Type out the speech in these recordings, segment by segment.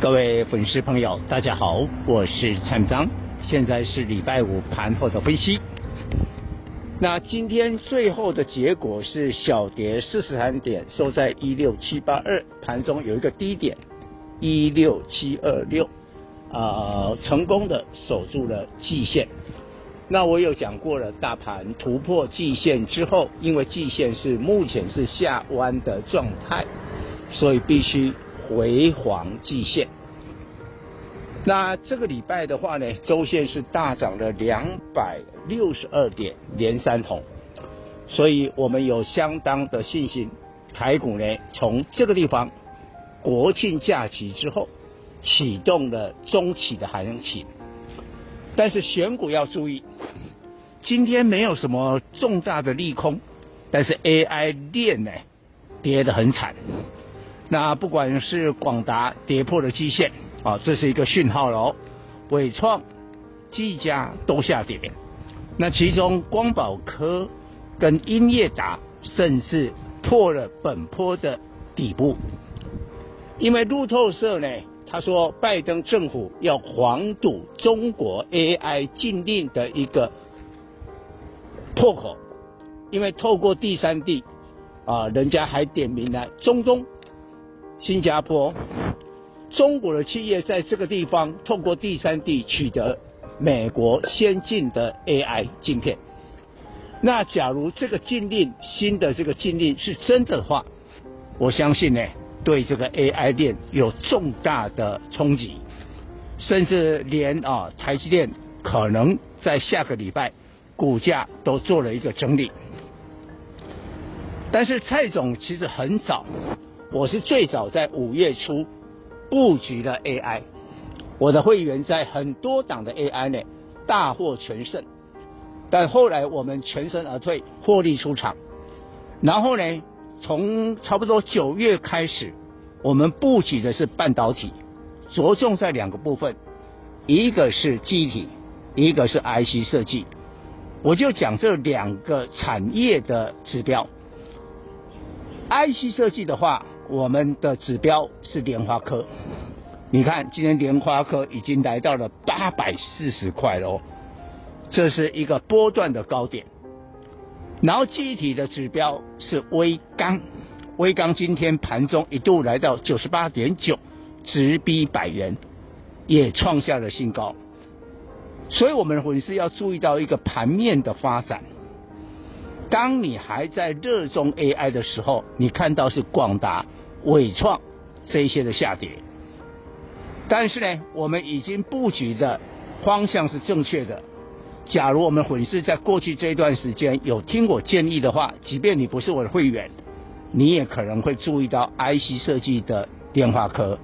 各位粉丝朋友，大家好，我是蔡章，现在是礼拜五盘后的分析。那今天最后的结果是小跌四十三点，收在一六七八二，盘中有一个低点一六七二六，啊，成功的守住了季线。那我有讲过了，大盘突破季线之后，因为季线是目前是下弯的状态，所以必须。回黄季线，那这个礼拜的话呢，周线是大涨了两百六十二点，连三红，所以我们有相当的信心，台股呢从这个地方国庆假期之后启动了中期的行情，但是选股要注意，今天没有什么重大的利空，但是 AI 链呢跌得很惨。那不管是广达跌破了基线啊，这是一个讯号喽。伟创、技嘉都下跌，那其中光宝科跟英业达甚至破了本坡的底部，因为路透社呢，他说拜登政府要黄堵中国 AI 禁令的一个破口，因为透过第三地啊，人家还点名了中东。新加坡，中国的企业在这个地方透过第三地取得美国先进的 AI 晶片。那假如这个禁令，新的这个禁令是真的话，我相信呢，对这个 AI 链有重大的冲击，甚至连啊台积电可能在下个礼拜股价都做了一个整理。但是蔡总其实很早。我是最早在五月初布局了 AI，我的会员在很多档的 AI 呢大获全胜，但后来我们全身而退，获利出场。然后呢，从差不多九月开始，我们布局的是半导体，着重在两个部分，一个是机体，一个是 IC 设计。我就讲这两个产业的指标，IC 设计的话。我们的指标是莲花科，你看今天莲花科已经来到了八百四十块喽，这是一个波段的高点。然后具体的指标是威刚，威刚今天盘中一度来到九十八点九，直逼百元，也创下了新高。所以我们的粉丝要注意到一个盘面的发展。当你还在热衷 AI 的时候，你看到是广达。伟创这一些的下跌，但是呢，我们已经布局的方向是正确的。假如我们粉丝在过去这一段时间有听我建议的话，即便你不是我的会员，你也可能会注意到 IC 设计的电话科，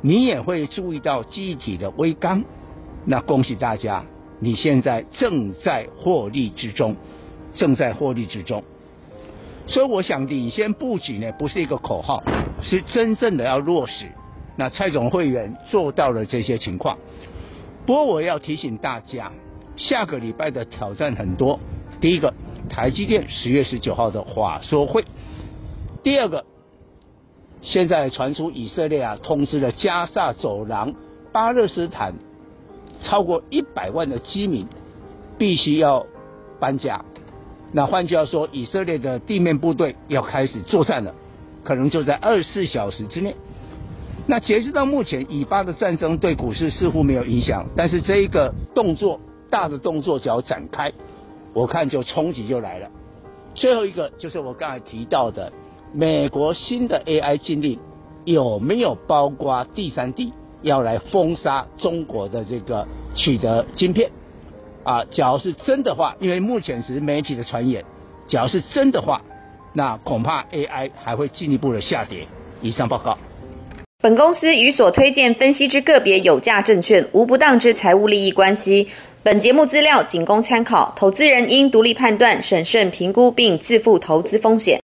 你也会注意到记忆体的威刚。那恭喜大家，你现在正在获利之中，正在获利之中。所以我想领先布局呢，不是一个口号，是真正的要落实。那蔡总会员做到了这些情况。不过我要提醒大家，下个礼拜的挑战很多。第一个，台积电十月十九号的话说会；第二个，现在传出以色列啊通知了加萨走廊巴勒斯坦超过一百万的居民必须要搬家。那换句话说，以色列的地面部队要开始作战了，可能就在二十四小时之内。那截止到目前，以巴的战争对股市似乎没有影响，但是这一个动作大的动作只要展开，我看就冲击就来了。最后一个就是我刚才提到的，美国新的 AI 禁令有没有包括第三地要来封杀中国的这个取得晶片？啊，假如是真的话，因为目前只是媒体的传言，假如是真的话，那恐怕 AI 还会进一步的下跌。以上报告。本公司与所推荐分析之个别有价证券无不当之财务利益关系。本节目资料仅供参考，投资人应独立判断、审慎评估并自负投资风险。